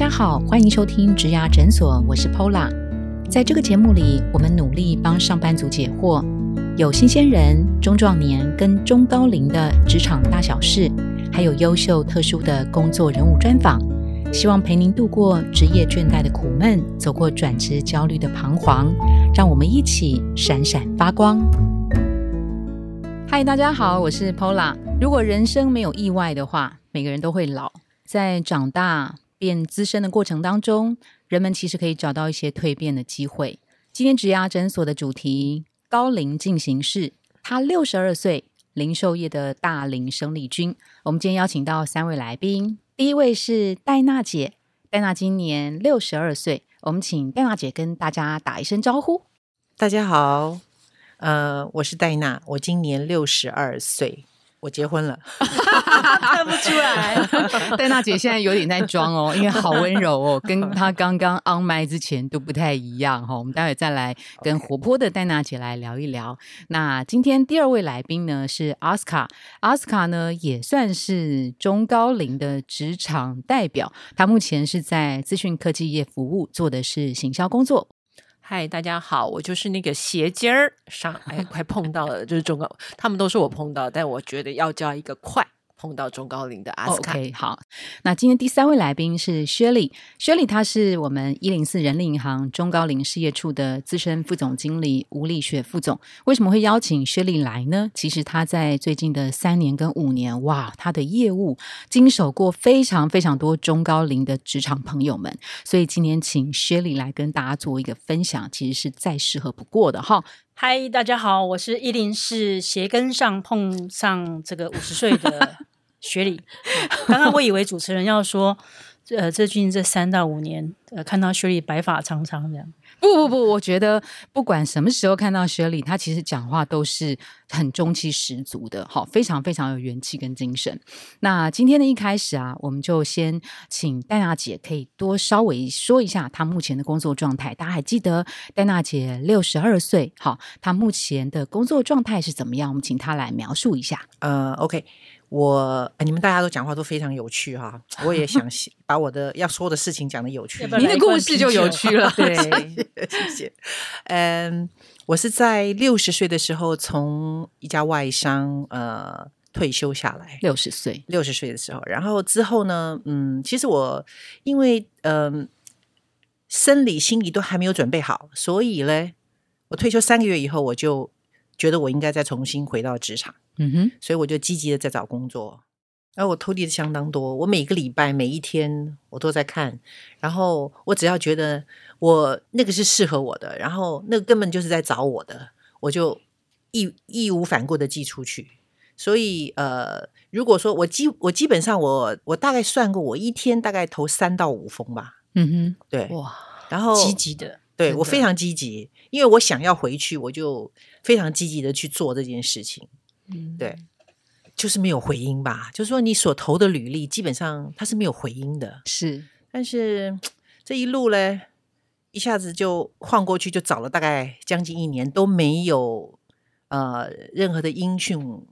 大家好，欢迎收听植牙诊所，我是 Pola。在这个节目里，我们努力帮上班族解惑，有新鲜人、中壮年跟中高龄的职场大小事，还有优秀特殊的工作人物专访，希望陪您度过职业倦怠的苦闷，走过转职焦虑的彷徨，让我们一起闪闪发光。嗨，大家好，我是 Pola。如果人生没有意外的话，每个人都会老，在长大。变资深的过程当中，人们其实可以找到一些蜕变的机会。今天植牙诊所的主题“高龄进行式”，他六十二岁，零售业的大龄生力军。我们今天邀请到三位来宾，第一位是戴娜姐，戴娜今年六十二岁，我们请戴娜姐跟大家打一声招呼。大家好，呃，我是戴娜，我今年六十二岁。我结婚了，看不出来。戴娜姐现在有点在装哦，因为好温柔哦，跟她刚刚 on 麦之前都不太一样哈。我们待会再来跟活泼的戴娜姐来聊一聊。那今天第二位来宾呢是阿斯卡，阿斯卡呢也算是中高龄的职场代表，他目前是在资讯科技业服务，做的是行销工作。嗨，大家好，我就是那个鞋尖儿上，哎，快碰到了，就是中高，他们都说我碰到，但我觉得要叫一个快。碰到中高龄的阿斯卡。OK，好，那今天第三位来宾是薛丽，薛丽她是我们一零四人力银行中高龄事业处的资深副总经理吴丽雪副总。为什么会邀请薛丽来呢？其实她在最近的三年跟五年，哇，她的业务经手过非常非常多中高龄的职场朋友们，所以今天请薛丽来跟大家做一个分享，其实是再适合不过的哈。嗨，大家好，我是一零四鞋跟上碰上这个五十岁的。学理，刚刚我以为主持人要说，呃，最近这三到五年，呃，看到学理白发苍苍这样。不不不，我觉得不管什么时候看到雪莉，她其实讲话都是很中气十足的，好，非常非常有元气跟精神。那今天的一开始啊，我们就先请戴娜姐可以多稍微说一下她目前的工作状态。大家还记得戴娜姐六十二岁，好，她目前的工作状态是怎么样？我们请她来描述一下。呃，OK。我你们大家都讲话都非常有趣哈，我也想把我的要说的事情讲的有趣，您的故事就有趣了。对，谢谢。嗯，我是在六十岁的时候从一家外商呃退休下来，六十岁，六十岁的时候，然后之后呢，嗯，其实我因为嗯生理心理都还没有准备好，所以嘞，我退休三个月以后，我就觉得我应该再重新回到职场。嗯哼，所以我就积极的在找工作，然后我投递的相当多，我每个礼拜每一天我都在看，然后我只要觉得我那个是适合我的，然后那个根本就是在找我的，我就义义无反顾的寄出去。所以呃，如果说我基我基本上我我大概算过，我一天大概投三到五封吧。嗯哼，对，哇，然后积极的，对我非常积极，因为我想要回去，我就非常积极的去做这件事情。嗯对，就是没有回音吧？就是说，你所投的履历基本上它是没有回音的。是，但是这一路呢，一下子就晃过去，就找了大概将近一年，都没有呃任何的音讯，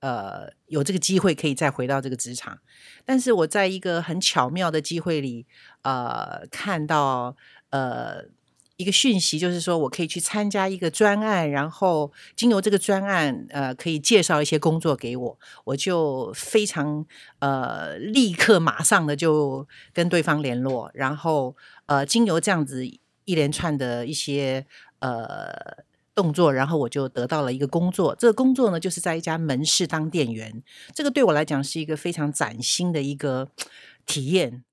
呃，有这个机会可以再回到这个职场。但是我在一个很巧妙的机会里，呃，看到呃。一个讯息就是说，我可以去参加一个专案，然后经由这个专案，呃，可以介绍一些工作给我，我就非常呃立刻马上的就跟对方联络，然后呃经由这样子一连串的一些呃动作，然后我就得到了一个工作。这个工作呢，就是在一家门市当店员，这个对我来讲是一个非常崭新的一个体验。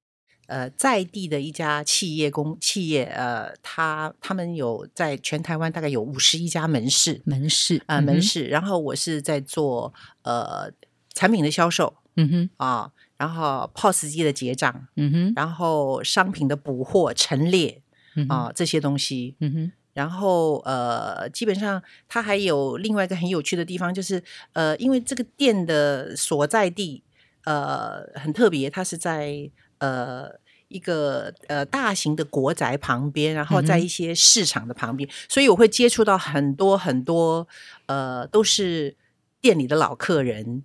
呃，在地的一家企业公企业，呃，他他们有在全台湾大概有五十一家门市，门市啊门市。然后我是在做呃产品的销售，嗯哼。啊，然后 POS 机的结账，嗯哼，然后商品的补货陈列啊这些东西，嗯哼。然后呃，基本上它还有另外一个很有趣的地方，就是呃，因为这个店的所在地呃很特别，它是在呃。一个呃大型的国宅旁边，然后在一些市场的旁边，所以我会接触到很多很多呃都是店里的老客人，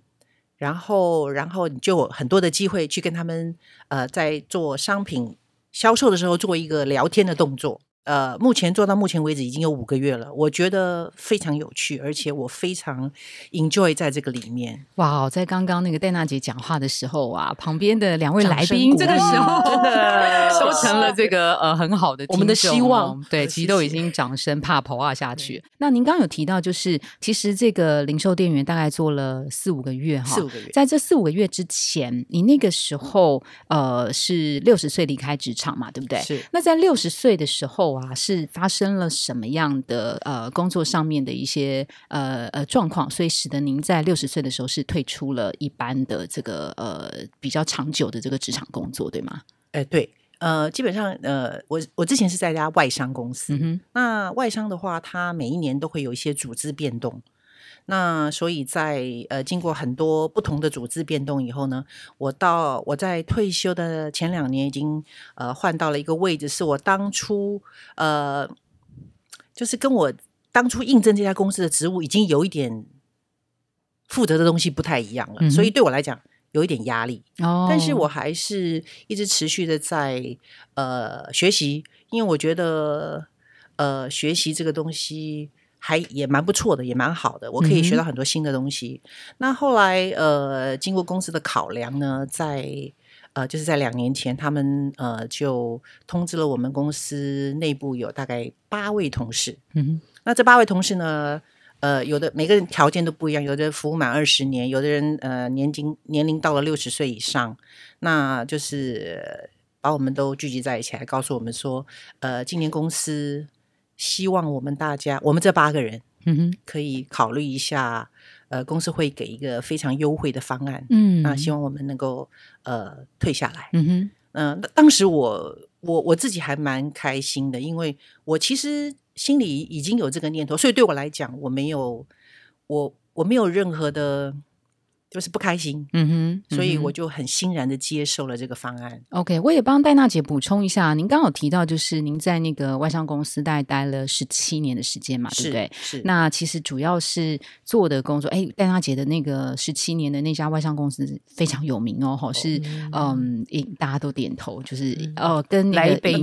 然后然后你就很多的机会去跟他们呃在做商品销售的时候做一个聊天的动作。呃，目前做到目前为止已经有五个月了，我觉得非常有趣，而且我非常 enjoy 在这个里面。哇，在刚刚那个戴娜姐讲话的时候啊，旁边的两位来宾这个时候真的 都成了这个呃很好的我们的希望哦对，呃其实都已经掌声怕跑啊下去。那您刚刚有提到，就是其实这个零售店员大概做了四五个月哈，四五个月在这四五个月之前，你那个时候呃是六十岁离开职场嘛，对不对？是那在六十岁的时候啊，是发生了什么样的呃工作上面的一些呃呃状况，所以使得您在六十岁的时候是退出了一般的这个呃比较长久的这个职场工作，对吗？哎、对，呃，基本上，呃，我我之前是在一家外商公司，嗯，那外商的话，它每一年都会有一些组织变动。那所以在呃经过很多不同的组织变动以后呢，我到我在退休的前两年已经呃换到了一个位置，是我当初呃就是跟我当初应征这家公司的职务已经有一点负责的东西不太一样了，嗯所以对我来讲有一点压力。哦但是我还是一直持续的在呃学习，因为我觉得呃学习这个东西还也蛮不错的，也蛮好的，我可以学到很多新的东西。那后来呃经过公司的考量呢，在呃就是在两年前，他们呃就通知了我们公司内部有大概八位同事，嗯哼。那这八位同事呢，呃，有的每个人条件都不一样，有的服务满二十年，有的人呃年龄年龄到了六十岁以上，那就是呃把我们都聚集在一起来，告诉我们说，呃，今年公司希望我们大家，我们这八个人嗯哼。可以考虑一下，呃，公司会给一个非常优惠的方案，嗯。那希望我们能够呃退下来。嗯哼。嗯、那当时我我我自己还蛮开心的，因为我其实心里已经有这个念头，所以对我来讲，我没有我我没有任何的，就是不开心，嗯哼，所以我就很欣然的接受了这个方案。OK，我也帮戴娜姐补充一下，您刚好提到，就是您在那个外商公司大概待了十七年的时间嘛，对不对？是那其实主要是做的工作，哎，戴娜姐的那个十七年的那家外商公司非常有名哦，哦是嗯，饮大家都点头，就是哦，跟那来一杯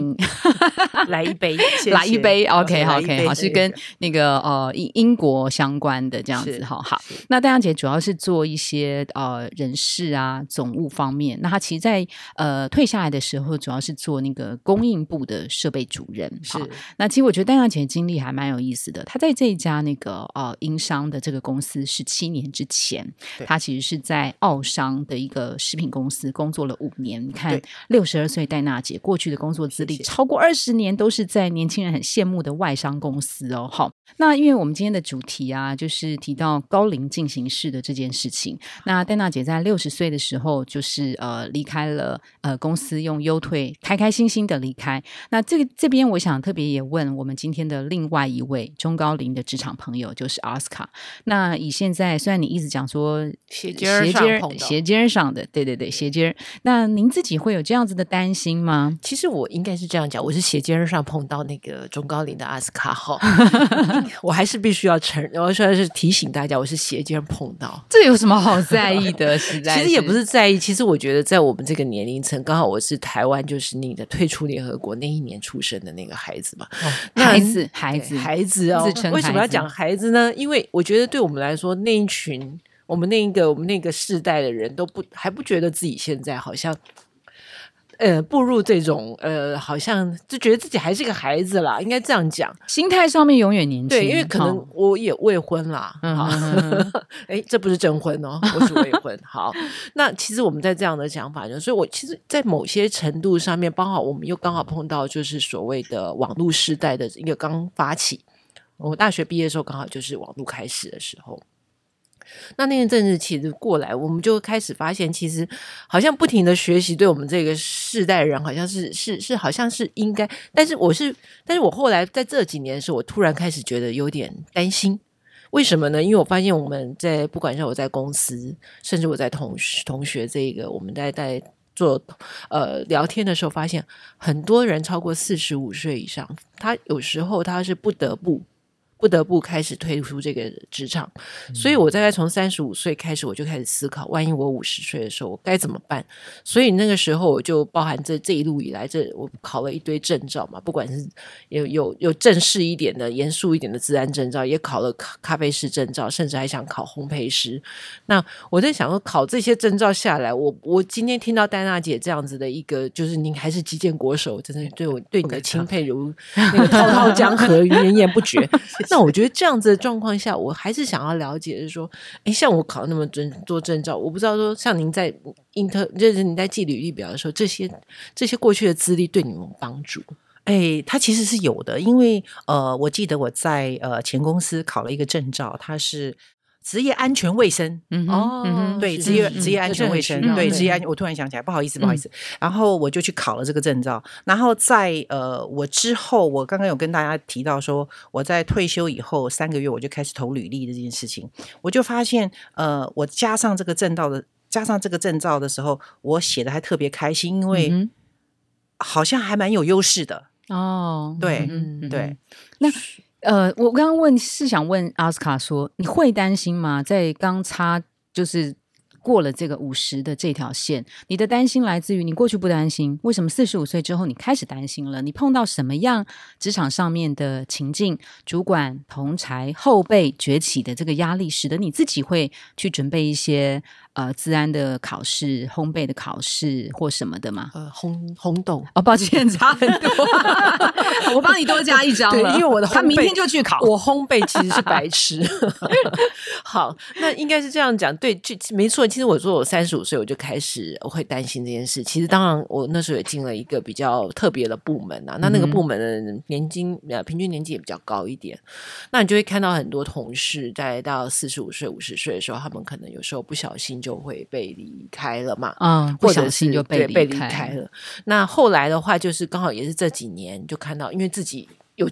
来一杯，谢来一杯，OK 来一 OK，杯好，是跟那个呃英英国相关的这样子是哈。好，那戴娜姐主要是做一些呃人事啊、总务方面。那他其实在，呃退下来的时候，主要是做那个供应部的设备主任。是好那其实我觉得戴娜姐的经历还蛮有意思的。她在这一家那个呃英商的这个公司十七年之前，对她其实是在澳商的一个食品公司工作了五年。你看，六十二岁戴娜姐过去的工作资历超过二十年，都是在年轻人很羡慕的外商公司哦。好，那因为我们今天的主题啊，就是提到高龄进行式的这件事情。那戴娜姐在六十岁的时候，就是呃离开了呃公司，用优退，开开心心的离开。那这个这边，我想特别也问我们今天的另外一位中高龄的职场朋友，就是奥斯卡。那以现在虽然你一直讲说鞋尖儿鞋尖儿上碰到鞋尖儿上的，对对对，鞋尖儿。那您自己会有这样子的担心吗？其实我应该是这样讲，我是鞋尖儿上碰到那个中高龄的阿斯卡哈，我还是必须要承认，我说是提醒大家，我是鞋尖碰到。这有什么好在意的？实在其实也不是在意，其实我觉得在我们这个年龄层，刚好我是台湾就是那个退出联合国那一年出生的那个孩子嘛，那孩子，孩子，孩子哦为什么要讲孩子呢？因为我觉得对我们来说，那一群我们那一个我们那个世代的人都不还不觉得自己现在好像。呃，步入这种呃，好像就觉得自己还是个孩子啦，应该这样讲。心态上面永远年轻。对，因为可能哦我也未婚啦，嗯好 哎，这不是征婚哦，我是未婚。好，那其实我们在这样的想法呢，所以我其实，在某些程度上面，刚好我们又刚好碰到就是所谓的网络时代的一个刚发起。我大学毕业的时候，刚好就是网络开始的时候。那那阵阵子其实过来，我们就开始发现，其实好像不停的学习，对我们这个世代人，好像是是是，好像是应该。但是我是，但是我后来在这几年的时候，我突然开始觉得有点担心。为什么呢？因为我发现我们在不管是我在公司，甚至我在同学同学这个，我们在在做呃聊天的时候，发现很多人超过四十五岁以上，他有时候他是不得不。不不得不开始退出这个职场。所以我大概从三十五岁开始，我就开始思考，万一我五十岁的时候我该怎么办？所以那个时候我就包含这这一路以来，这我考了一堆证照嘛，不管是有有有正式一点的、严肃一点的自然证照，也考了咖咖啡师证照，甚至还想考烘焙师。那我在想说，考这些证照下来，我我今天听到戴娜姐这样子的一个，就是您还是击剑国手，真的对我对你的钦佩如那个滔滔江河，源源不绝。那我觉得这样子的状况下，我还是想要了解，是说，哎，像我考那么多多证照，我不知道说，像您在英特就是您在记履历表的时候，这些这些过去的资历对你们有帮助？哎，它其实是有的，因为呃，我记得我在呃前公司考了一个证照，它是。职业安全卫生，嗯哦，对，职业职业安全卫生，对，职业安，我突然想起来，不好意思，不好意思，然后我就去考了这个证照，然后在呃，我之后，我刚刚有跟大家提到说，我在退休以后三个月，我就开始投履历的这件事情，我就发现，呃，我加上这个证照的，加上这个证照的时候，我写的还特别开心，因为好像还蛮有优势的。哦，对，对，那。呃，我刚刚问是想问阿斯卡说，你会担心吗？在刚差就是过了这个五十的这条线，你的担心来自于你过去不担心，为什么四十五岁之后你开始担心了？你碰到什么样职场上面的情境，主管、同才、后辈崛起的这个压力，使得你自己会去准备一些？呃，治安的考试、烘焙的考试或什么的吗？呃，烘烘豆哦，抱歉，差很多，我帮你多加一张了，因为我的 他明天就去考。我烘焙其实是白痴。好，那应该是这样讲，对，就没错。其实我说我三十五岁我就开始我会担心这件事。其实当然，我那时候也进了一个比较特别的部门啊。那那个部门的年金呃平均年纪也比较高一点。那你就会看到很多同事在到四十五岁、五十岁的时候，他们可能有时候不小心。就会被离开了嘛，嗯，或者是就被被离开了。那后来的话，就是刚好也是这几年就看到，因为自己。有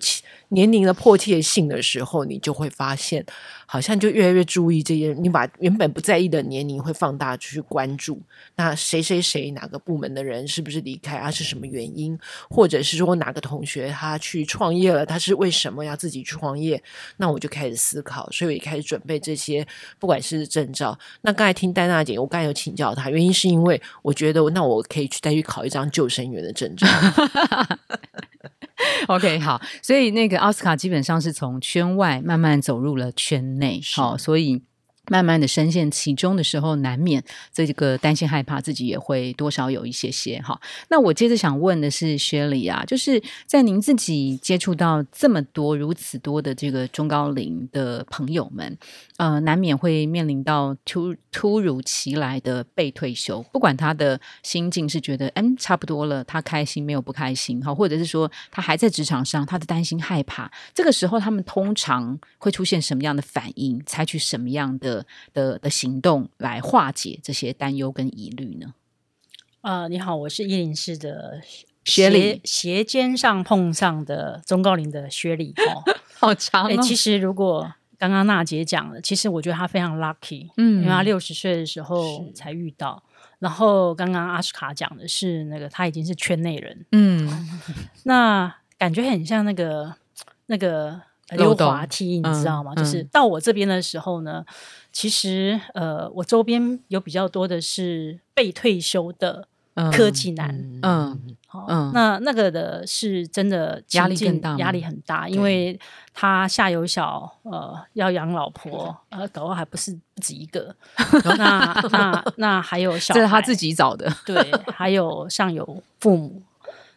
年龄的迫切性的时候，你就会发现，好像就越来越注意这些。你把原本不在意的年龄会放大去关注。那谁谁谁哪个部门的人是不是离开啊？是什么原因？或者是说哪个同学他去创业了？他是为什么要自己创业？那我就开始思考，所以我也开始准备这些，不管是证照。那刚才听戴娜姐，我刚才有请教她，原因是因为我觉得，那我可以去再去考一张救生员的证照。OK，好，所以那个奥斯卡基本上是从圈外慢慢走入了圈内，好，所以。慢慢的深陷其中的时候，难免这个担心害怕，自己也会多少有一些些哈。那我接着想问的是，薛礼啊，就是在您自己接触到这么多如此多的这个中高龄的朋友们，呃，难免会面临到突突如其来的被退休，不管他的心境是觉得嗯差不多了，他开心没有不开心哈，或者是说他还在职场上，他的担心害怕，这个时候他们通常会出现什么样的反应，采取什么样的？的的的行动来化解这些担忧跟疑虑呢？啊，你好，我是伊林市的薛礼，斜肩上碰上的中高龄的薛礼哦，好长。哎，其实如果刚刚娜姐讲了，其实我觉得她非常 lucky，嗯，因为她六十岁的时候才遇到。然后刚刚阿斯卡讲的是那个他已经是圈内人，嗯，那感觉很像那个那个。溜滑梯，你知道吗？就是到我这边的时候呢，其实呃，我周边有比较多的是被退休的科技男，嗯，好，那那个的是真的压力更大，压力很大，因为他下有小，呃，要养老婆，呃，搞到还不是不止一个，那那那还有小，这是他自己找的，对，还有上有父母，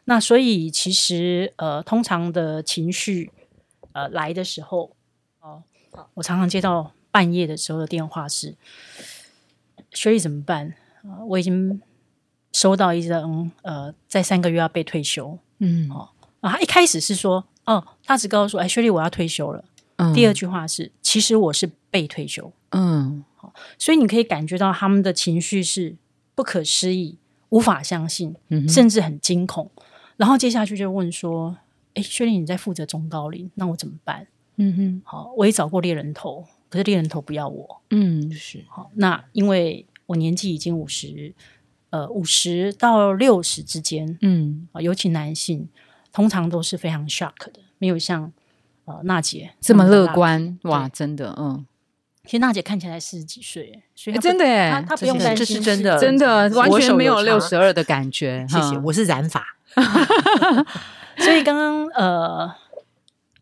那所以其实呃，通常的情绪。呃，来的时候，哦，我常常接到半夜的时候的电话是，学历怎么办？啊，我已经收到一张，呃，在三个月要被退休，嗯，哦，啊，他一开始是说，哦，他只告诉说，哎，薛丽我要退休了。第二句话是，其实我是被退休，嗯，好，所以你可以感觉到他们的情绪是不可思议、无法相信，甚至很惊恐，然后接下去就问说。哎，薛丽，你在负责中高龄，那我怎么办？嗯哼，好，我也找过猎人头，可是猎人头不要我。嗯，是好，那因为我年纪已经五十，呃，五十到六十之间，嗯，啊，尤其男性通常都是非常 shock 的，没有像呃娜姐这么乐观哇，真的，嗯，其实娜姐看起来四十几岁，真的耶她她不用担心是真的真的完全没有有六十二的感觉，谢谢，哈我是染发。所以刚刚呃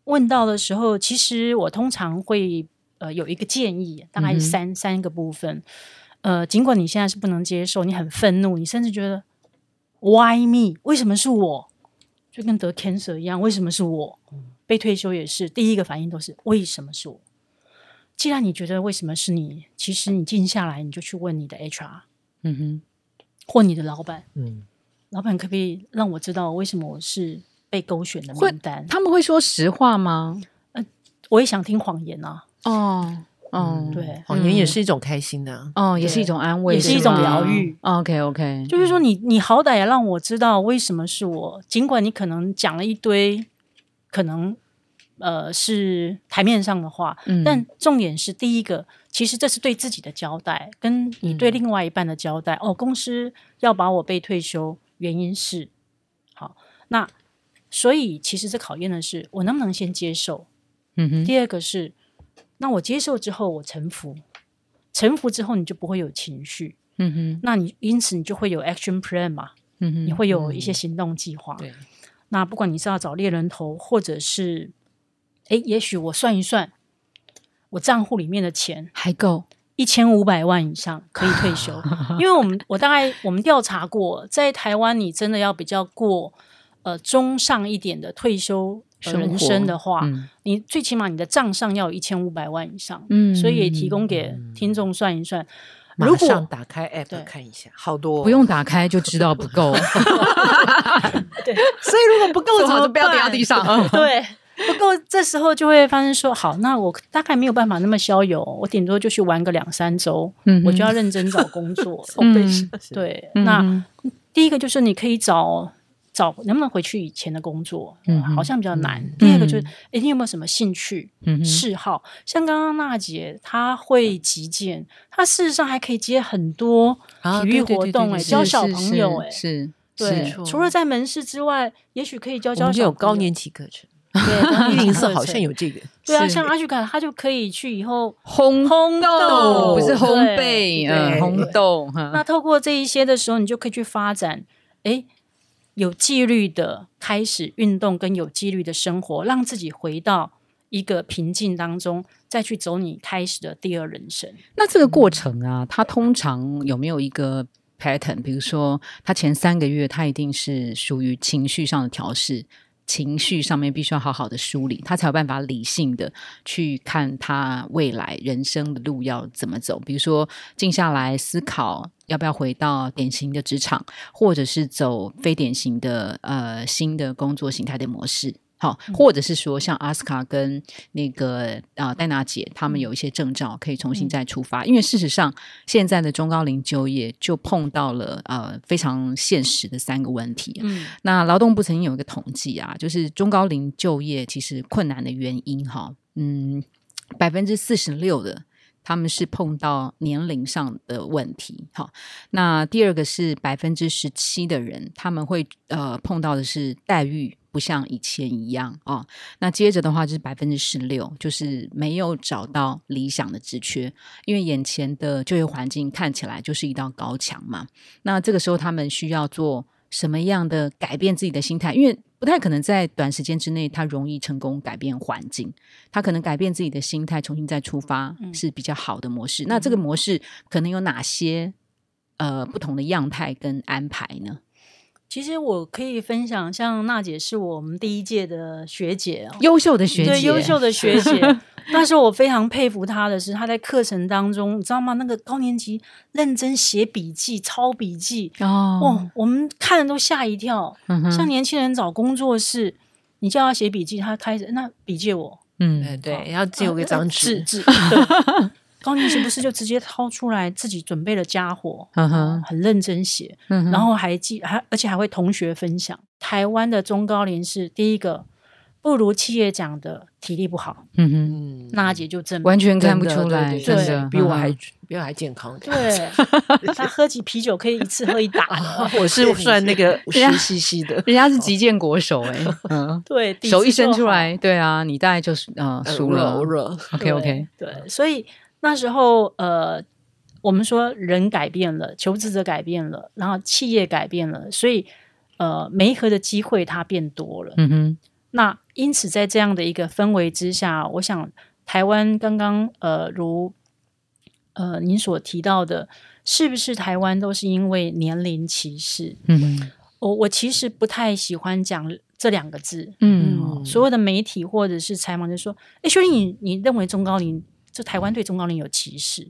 问到的时候，其实我通常会呃有一个建议，大概三、三个部分。呃，尽管你现在是不能接受，你很愤怒，你甚至觉得 Why me？为什么是我？就跟得 cancer 一样，为什么是我？被退休也是，第一个反应都是为什么是我？既然你觉得为什么是你，其实你静下来，你就去问你的 HR 嗯哼，或你的老板，嗯，老板可不可以让我知道为什么我是被勾选的会名单？他们会说实话吗？我也想听谎言啊，哦，哦，对，谎言也是一种开心的啊。哦，也是一种安慰，也是一种疗愈。OK OK，就是说你你好歹也让我知道为什么是我，尽管你可能讲了一堆，可能呃是台面上的话，嗯但重点是第一个，其实这是对自己的交代，跟你对另外一半的交代。哦，公司要把我被退休，原因是好，那所以其实这考验的是我能不能先接受。嗯哼，第二个是，那我接受之后，我臣服，臣服之后你就不会有情绪，嗯哼，那你因此你就会有 action plan 嘛，嗯哼，你会有一些行动计划。对，那不管你是要找猎人头，或者是，哎，也许我算一算，我账户里面的钱还够，一千五百万以上可以退休，因为我们我大概我们调查过，在台湾你真的要比较过呃中上一点的退休。人生的话，嗯。你最起码你的账上要有一千五百万以上，嗯。所以也提供给听众算一算。马如果上打开 app 看一下。好多不用打开就知道不够，对。所以如果不够怎么做好就不要跌到地上。对，不够，这时候就会发生说，好，那我大概没有办法那么逍遥，我顶多就去玩个两三周，嗯我就要认真找工作。了。嗯对，嗯那哼。第一个就是你可以找找能不能回去以前的工作，嗯嗯，好像比较难。嗯第二个就是，哎，你有没有什么兴趣、嗯嗜好？像刚刚娜姐，她会击剑，她事实上还可以接很多啊体育活动、诶，对对教小朋友、哎，是对，除了在门市之外，也许可以教教小朋友高年级课程，对 一零四好像有这个。对啊，像阿旭卡，他就可以去以后 烘烘豆，不是烘焙，嗯，对烘豆哈。那透过这一些的时候，你就可以去发展，诶，有纪律的开始运动跟有纪律的生活，让自己回到一个平静当中，再去走你开始的第二人生。那这个过程啊，它通常有没有一个 pattern？比如说，他前三个月他一定是属于情绪上的调试，情绪上面必须要好好的梳理，他才有办法理性的去看他未来人生的路要怎么走。比如说，静下来思考要不要回到典型的职场，或者是走非典型的呃新的工作形态的模式。好，或者是说像阿斯卡跟那个啊、戴娜姐，他们有一些证照可以重新再出发，因为事实上现在的中高龄就业就碰到了呃非常现实的三个问题。嗯，那劳动部曾经有一个统计啊，就是中高龄就业其实困难的原因哈，嗯，百分之四十六的他们是碰到年龄上的问题。好，那第二个是百分之十七的人他们会呃碰到的是待遇。不像以前一样啊、那接着的话就是百分之十六，就是没有找到理想的职缺，因为眼前的就业环境看起来就是一道高墙嘛。那这个时候他们需要做什么样的改变自己的心态？因为不太可能在短时间之内，他容易成功改变环境。他可能改变自己的心态，重新再出发是比较好的模式。那这个模式可能有哪些呃不同的样态跟安排呢？其实我可以分享，像娜姐是我们第一届的学姐哦，优秀的学姐，对，优秀的学姐。那时候我非常佩服她的是，她在课程当中，你知道吗？那个高年级认真写笔记、抄笔记，哦哇，我们看了都吓一跳。嗯像年轻人找工作是，你叫他写笔记，他开始那笔借我，嗯对对，要借我一张纸，纸纸。对高年级不是就直接掏出来自己准备的家伙，嗯很认真写，嗯然后还记还而且还会同学分享。台湾的中高龄是第一个不如企业讲的体力不好。嗯哼，嗯，娜姐就证明完全看不出来，对真的比我还嗯比我还健康。对，他喝起啤酒可以一次喝一打。我是算那个对啊十 CC 的，人家是击剑国手哎，嗯，对，手一伸出来，对啊，你大概就是呃输了。，OK OK，对，对所以那时候呃，我们说人改变了，求职者改变了，然后企业改变了，所以呃，媒合的机会它变多了。嗯哼，那因此在这样的一个氛围之下，我想台湾刚刚呃如呃您所提到的，是不是台湾都是因为年龄歧视？嗯哼，我我其实不太喜欢讲这两个字。嗯所有的媒体或者是采访就说：“哎，薛丽，你你认为中高龄这台湾对中高龄有歧视？”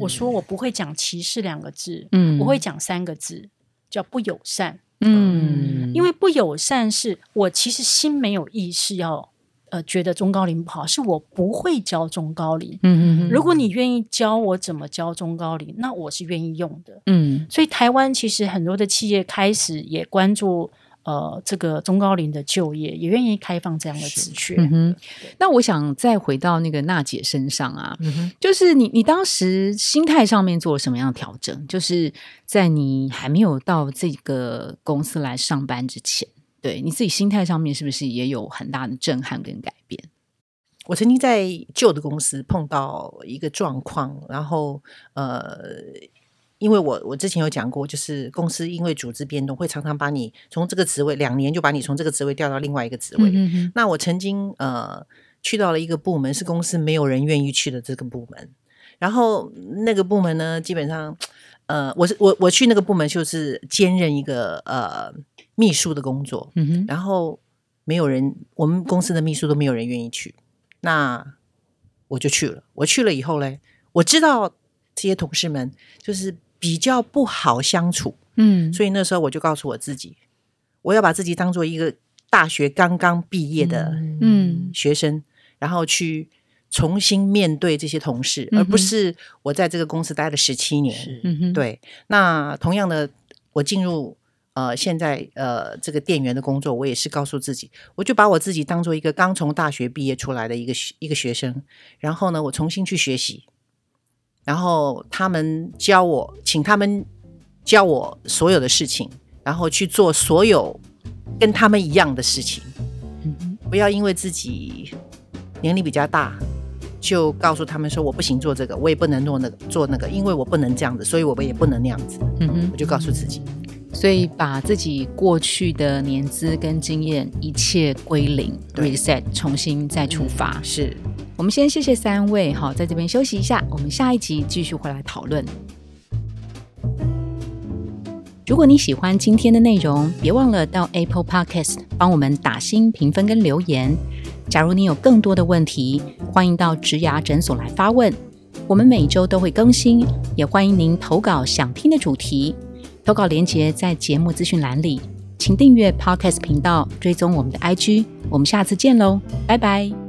我说我不会讲歧视两个字，嗯我会讲三个字，叫不友善。嗯，因为不友善是我其实心没有意识要呃觉得中高龄不好，是我不会教中高龄。嗯嗯如果你愿意教我怎么教中高龄，那我是愿意用的。嗯所以台湾其实很多的企业开始也关注呃这个中高龄的就业，也愿意开放这样的职缺。嗯哼，那我想再回到那个娜姐身上啊，嗯就是你你当时心态上面做了什么样的调整？就是在你还没有到这个公司来上班之前，对你自己心态上面是不是也有很大的震撼跟改变？我曾经在旧的公司碰到一个状况，然后呃，因为我我之前有讲过，就是公司因为组织变动，会常常把你从这个职位两年就把你从这个职位调到另外一个职位。嗯那我曾经呃去到了一个部门，是公司没有人愿意去的这个部门。然后那个部门呢，基本上呃，我是我我去那个部门就是兼任一个呃秘书的工作。嗯哼，然后没有人，我们公司的秘书都没有人愿意去，那我就去了。我去了以后嘞，我知道这些同事们就是比较不好相处，嗯。所以那时候我就告诉我自己，我要把自己当做一个大学刚刚毕业的嗯。学生，然后去重新面对这些同事，嗯而不是我在这个公司待了十七年。对，那同样的，我进入呃现在呃这个店员的工作，我也是告诉自己，我就把我自己当做一个刚从大学毕业出来的一个一个学生，然后呢，我重新去学习，然后他们教我，请他们教我所有的事情，然后去做所有跟他们一样的事情，嗯不要因为自己年龄比较大。就告诉他们说我不行做这个，我也不能做那个做那个，因为我不能这样子，所以我们也不能那样子。嗯哼我就告诉自己，所以把自己过去的年资跟经验一切归零，reset，重新再出发。是我们先谢谢三位，好，在这边休息一下，我们下一集继续回来讨论。如果你喜欢今天的内容，别忘了到 Apple Podcast 帮我们打新评分跟留言。假如你有更多的问题，欢迎到植牙诊所来发问，我们每周都会更新，也欢迎您投稿想听的主题。投稿链接在节目资讯栏里，请订阅 Podcast 频道，追踪我们的 IG。我们下次见喽，拜拜。